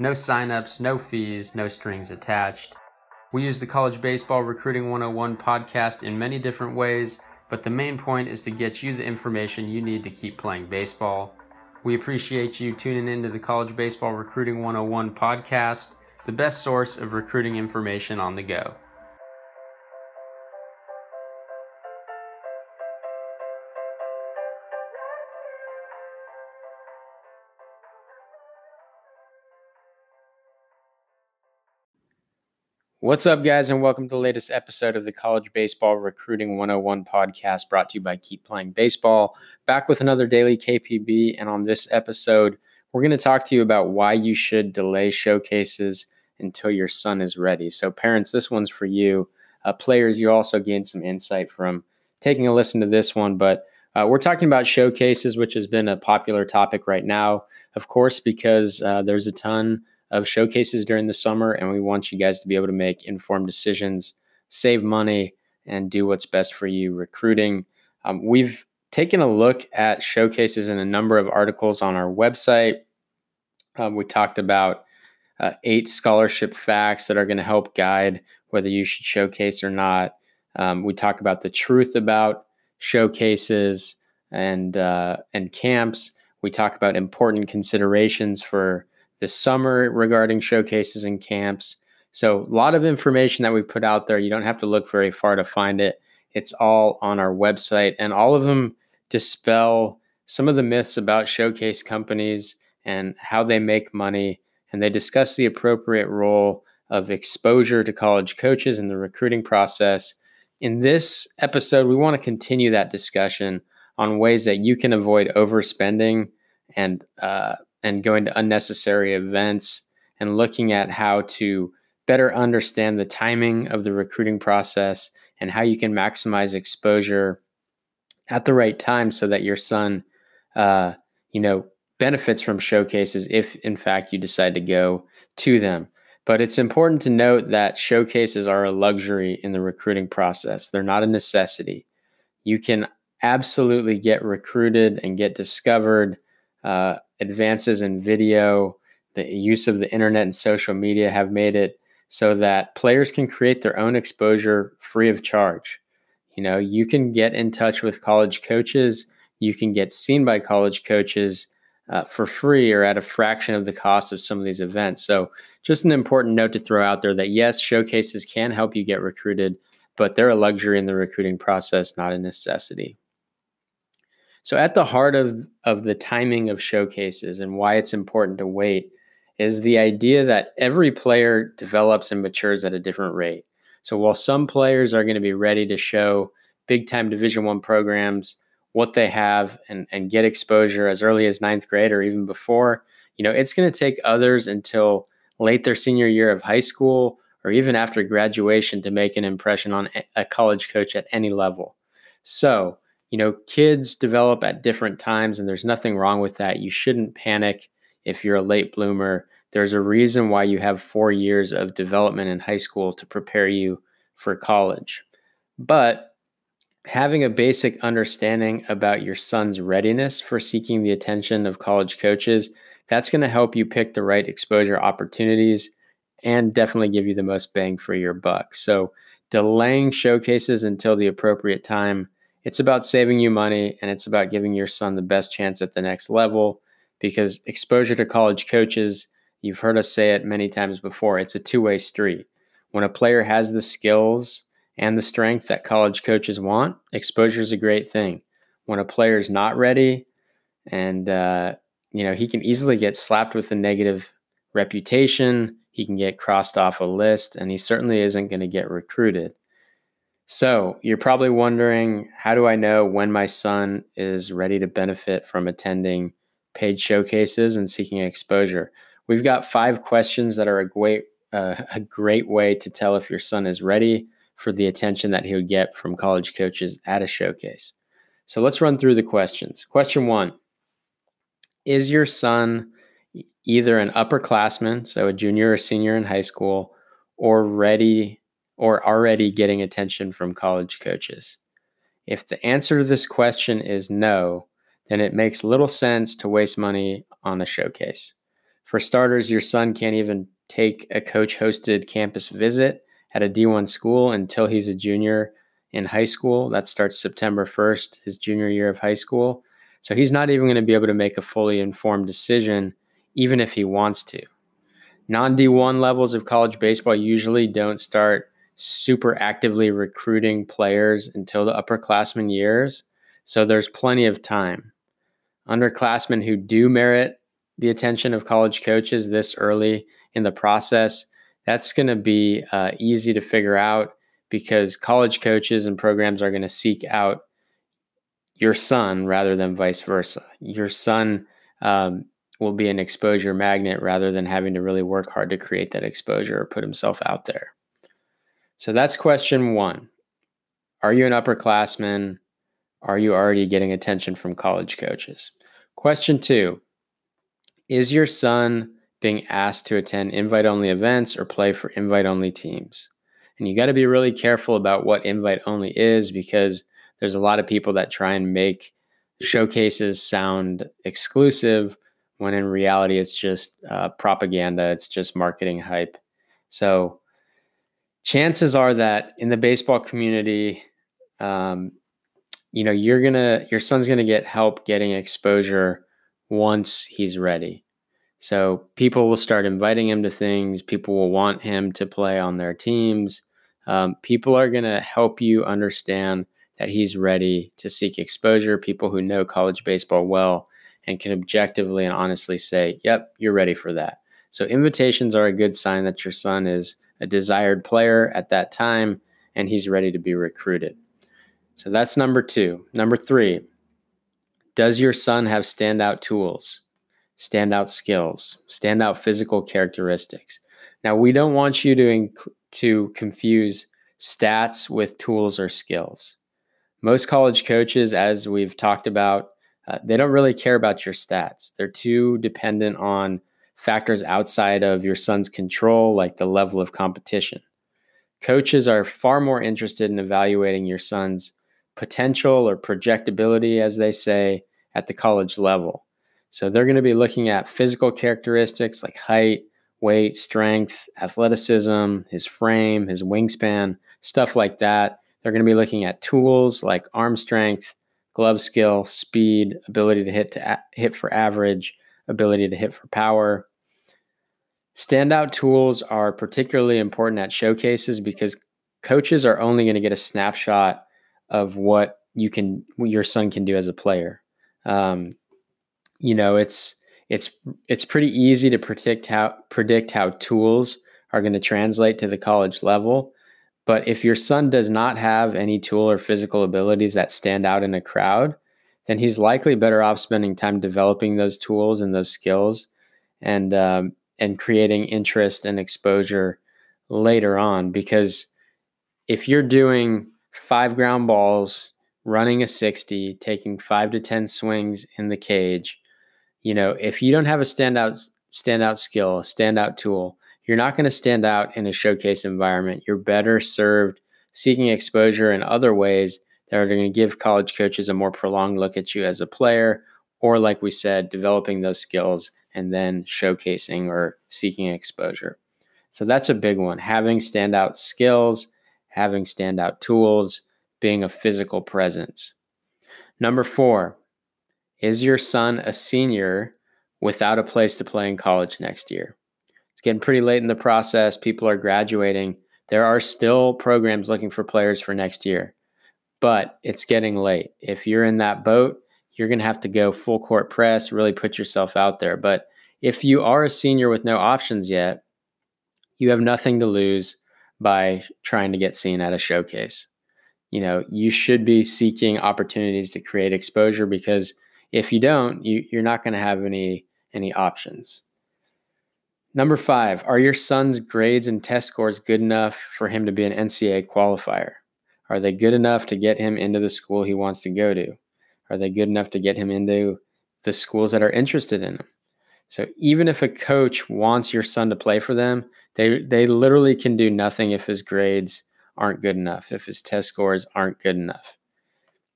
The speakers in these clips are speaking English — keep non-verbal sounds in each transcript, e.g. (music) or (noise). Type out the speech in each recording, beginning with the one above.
No signups, no fees, no strings attached. We use the College Baseball Recruiting 101 podcast in many different ways, but the main point is to get you the information you need to keep playing baseball. We appreciate you tuning in to the College Baseball Recruiting 101 podcast, the best source of recruiting information on the go. What's up, guys, and welcome to the latest episode of the College Baseball Recruiting 101 podcast brought to you by Keep Playing Baseball. Back with another daily KPB, and on this episode, we're going to talk to you about why you should delay showcases until your son is ready. So, parents, this one's for you. Uh, players, you also gain some insight from taking a listen to this one, but uh, we're talking about showcases, which has been a popular topic right now, of course, because uh, there's a ton of showcases during the summer, and we want you guys to be able to make informed decisions, save money, and do what's best for you recruiting. Um, we've taken a look at showcases in a number of articles on our website. Um, we talked about uh, eight scholarship facts that are going to help guide whether you should showcase or not. Um, we talk about the truth about showcases and uh, and camps. We talk about important considerations for this summer regarding showcases and camps. So, a lot of information that we put out there. You don't have to look very far to find it. It's all on our website, and all of them dispel some of the myths about showcase companies and how they make money. And they discuss the appropriate role of exposure to college coaches in the recruiting process. In this episode, we want to continue that discussion on ways that you can avoid overspending and uh, and going to unnecessary events and looking at how to better understand the timing of the recruiting process and how you can maximize exposure at the right time so that your son uh, you know benefits from showcases if in fact you decide to go to them. But it's important to note that showcases are a luxury in the recruiting process. They're not a necessity. You can absolutely get recruited and get discovered uh, advances in video, the use of the internet and social media have made it so that players can create their own exposure free of charge. You know, you can get in touch with college coaches, you can get seen by college coaches uh, for free or at a fraction of the cost of some of these events. So, just an important note to throw out there that yes, showcases can help you get recruited, but they're a luxury in the recruiting process, not a necessity. So, at the heart of, of the timing of showcases and why it's important to wait is the idea that every player develops and matures at a different rate. So, while some players are going to be ready to show big time Division One programs what they have and, and get exposure as early as ninth grade or even before, you know, it's going to take others until late their senior year of high school or even after graduation to make an impression on a college coach at any level. So, you know, kids develop at different times, and there's nothing wrong with that. You shouldn't panic if you're a late bloomer. There's a reason why you have four years of development in high school to prepare you for college. But having a basic understanding about your son's readiness for seeking the attention of college coaches, that's going to help you pick the right exposure opportunities and definitely give you the most bang for your buck. So, delaying showcases until the appropriate time it's about saving you money and it's about giving your son the best chance at the next level because exposure to college coaches, you've heard us say it many times before, it's a two way street. When a player has the skills and the strength that college coaches want, exposure is a great thing. When a player is not ready and, uh, you know, he can easily get slapped with a negative reputation, he can get crossed off a list, and he certainly isn't going to get recruited. So, you're probably wondering how do I know when my son is ready to benefit from attending paid showcases and seeking exposure? we've got five questions that are a great uh, (laughs) a great way to tell if your son is ready for the attention that he would get from college coaches at a showcase. So let's run through the questions. Question one Is your son either an upperclassman, so a junior or senior in high school, or ready or already getting attention from college coaches? If the answer to this question is no, then it makes little sense to waste money on a showcase. For starters, your son can't even take a coach hosted campus visit at a D1 school until he's a junior in high school. That starts September 1st, his junior year of high school. So he's not even going to be able to make a fully informed decision, even if he wants to. Non D1 levels of college baseball usually don't start super actively recruiting players until the upperclassmen years. So there's plenty of time. Underclassmen who do merit the attention of college coaches this early in the process, that's going to be uh, easy to figure out because college coaches and programs are going to seek out your son rather than vice versa. Your son um, will be an exposure magnet rather than having to really work hard to create that exposure or put himself out there. So that's question one. Are you an upperclassman? Are you already getting attention from college coaches? Question two Is your son being asked to attend invite only events or play for invite only teams? And you got to be really careful about what invite only is because there's a lot of people that try and make showcases sound exclusive when in reality it's just uh, propaganda, it's just marketing hype. So, chances are that in the baseball community, um, you know, you're gonna your son's gonna get help getting exposure once he's ready. So people will start inviting him to things. People will want him to play on their teams. Um, people are to help you understand that he's ready to seek exposure. People who know college baseball well and can objectively and honestly say, yep, you're ready for that. So invitations are a good sign that your son is a desired player at that time and he's ready to be recruited. So that's number two. Number three, does your son have standout tools, standout skills, standout physical characteristics? Now, we don't want you to, inc- to confuse stats with tools or skills. Most college coaches, as we've talked about, uh, they don't really care about your stats. They're too dependent on factors outside of your son's control, like the level of competition. Coaches are far more interested in evaluating your son's potential or projectability, as they say, at the college level. So they're going to be looking at physical characteristics like height, weight, strength, athleticism, his frame, his wingspan, stuff like that. They're going to be looking at tools like arm strength, glove skill, speed, ability to hit to a- hit for average, ability to hit for power. Standout tools are particularly important at showcases because coaches are only going to get a snapshot of what you can what your son can do as a player. Um, you know, it's it's it's pretty easy to predict how predict how tools are going to translate to the college level. But if your son does not have any tool or physical abilities that stand out in a crowd, then he's likely better off spending time developing those tools and those skills, and um, and creating interest and exposure later on. Because if you're doing five ground balls, running a 60, taking five to 10 swings in the cage, you know, if you don't have a standout standout skill, standout tool, you're not going to stand out in a showcase environment. You're better served seeking exposure in other ways that are going to give college coaches a more prolonged look at you as a player, or like we said, developing those skills and then showcasing or seeking exposure. So that's a big one. Having standout skills having standout tools, being a physical presence. Number four, is your son a senior without a place to play in college next year? It's getting pretty late in the process. People are graduating. There are still programs looking for players for next year, but it's getting late. If you're in that boat, you're going to have to go full court press, really put yourself out there. But if you are a senior with no options yet, you have nothing to lose by trying to get seen at a showcase. You know, you should be seeking opportunities to create exposure because if you don't, you, you're not going to have any any options. Number five, are your son's grades and test scores good enough for him to be an NCAA qualifier? Are they good enough to get him into the school he wants to go to? Are they good enough to get him into the schools that are interested in him? So even if a coach wants your son to play for them, they they literally can do nothing if his grades aren't good enough, if his test scores aren't good enough.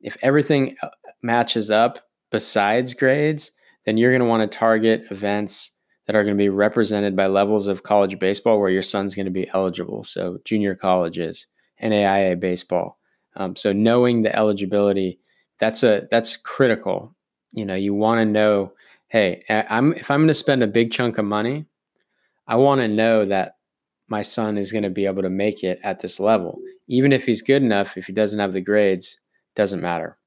If everything uh, matches up besides grades, then you're going to want to target events that are going to be represented by levels of college baseball where your son's going to be eligible. So junior colleges, NAIA baseball. Um, so knowing the eligibility, that's a that's critical. You know, you want to know, hey, I'm if I'm going to spend a big chunk of money, I want to know that my son is going to be able to make it at this level. Even if he's good enough, if he doesn't have the grades, doesn't matter.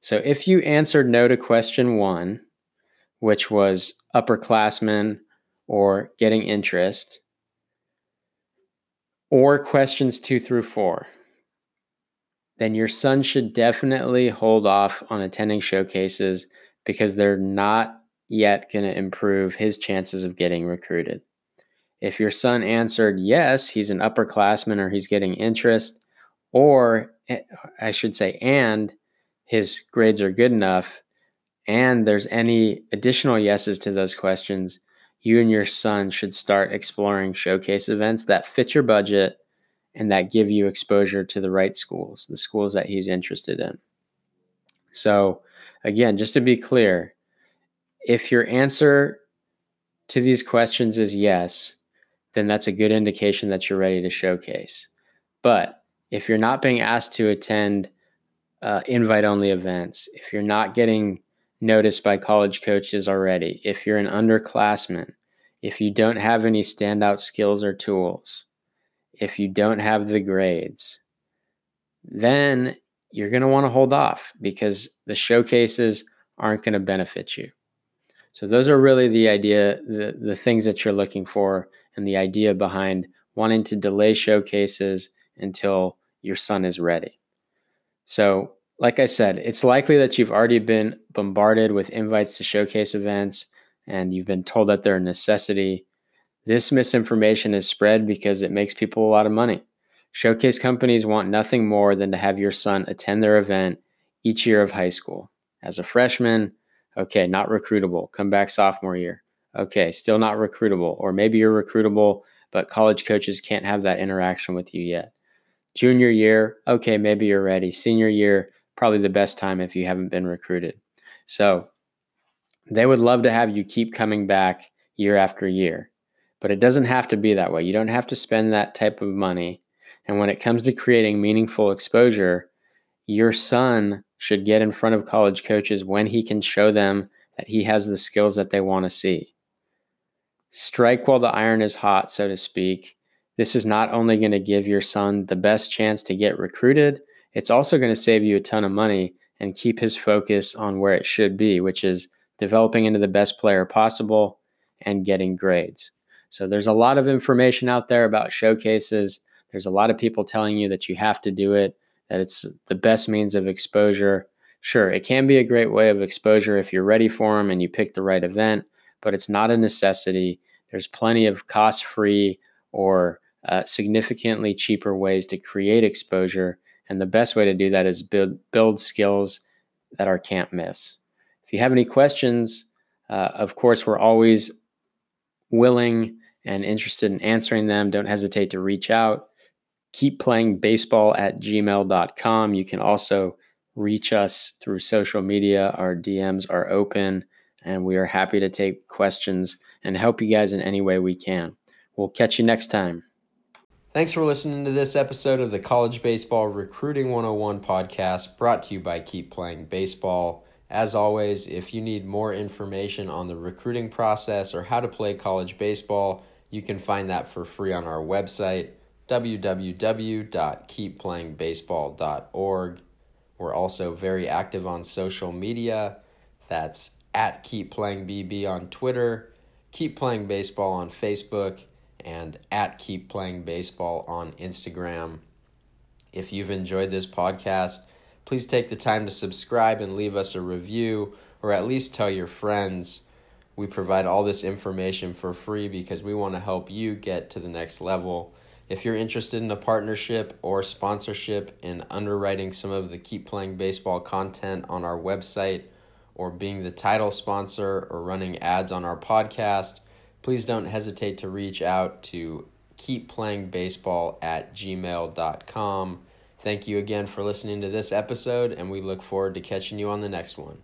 So if you answered no to question one, which was upperclassmen or getting interest, or questions two through four, then your son should definitely hold off on attending showcases because they're not yet going to improve his chances of getting recruited. If your son answered yes, he's an upperclassman or he's getting interest, or eh, I should say, and his grades are good enough, and there's any additional yeses to those questions, you and your son should start exploring showcase events that fit your budget and that give you exposure to the right schools, the schools that he's interested in. So, again, just to be clear, if your answer to these questions is yes, then that's a good indication that you're ready to showcase. But if you're not being asked to attend uh, invite only events, if you're not getting noticed by college coaches already, if you're an underclassman, if you don't have any standout skills or tools, if you don't have the grades, then you're going to want to hold off because the showcases aren't going to benefit you. So those are really the idea, the, the things that you're looking for and the idea behind wanting to delay showcases until your son is ready. So, like I said, it's likely that you've already been bombarded with invites to showcase events and you've been told that they're a necessity. This misinformation is spread because it makes people a lot of money. Showcase companies want nothing more than to have your son attend their event each year of high school. As a freshman, okay, not recruitable, come back sophomore year. Okay, still not recruitable. Or maybe you're recruitable, but college coaches can't have that interaction with you yet. Junior year, okay, maybe you're ready. Senior year, probably the best time if you haven't been recruited. So they would love to have you keep coming back year after year, but it doesn't have to be that way. You don't have to spend that type of money. And when it comes to creating meaningful exposure, your son should get in front of college coaches when he can show them that he has the skills that they want to see. Strike while the iron is hot, so to speak. This is not only going to give your son the best chance to get recruited, it's also going to save you a ton of money and keep his focus on where it should be, which is developing into the best player possible and getting grades. So there's a lot of information out there about showcases. There's a lot of people telling you that you have to do it, that it's the best means of exposure. Sure, it can be a great way of exposure if you're ready for them and you pick the right event, but it's not a necessity. There's plenty of cost free or uh, significantly cheaper ways to create exposure. And the best way to do that is build, build skills that are can't miss. If you have any questions, uh, of course, we're always willing and interested in answering them. Don't hesitate to reach out. Keep playing baseball at gmail.com. You can also reach us through social media. Our DMs are open and we are happy to take questions and help you guys in any way we can. We'll catch you next time. Thanks for listening to this episode of the College Baseball Recruiting 101 podcast brought to you by Keep Playing Baseball. As always, if you need more information on the recruiting process or how to play college baseball, you can find that for free on our website, www.keepplayingbaseball.org. We're also very active on social media. That's at Keep Playing BB on Twitter, Keep Playing Baseball on Facebook, and at Keep Playing Baseball on Instagram. If you've enjoyed this podcast, please take the time to subscribe and leave us a review, or at least tell your friends. We provide all this information for free because we want to help you get to the next level. If you're interested in a partnership or sponsorship in underwriting some of the Keep Playing Baseball content on our website, or being the title sponsor or running ads on our podcast, please don't hesitate to reach out to keepplayingbaseball at gmail.com. Thank you again for listening to this episode, and we look forward to catching you on the next one.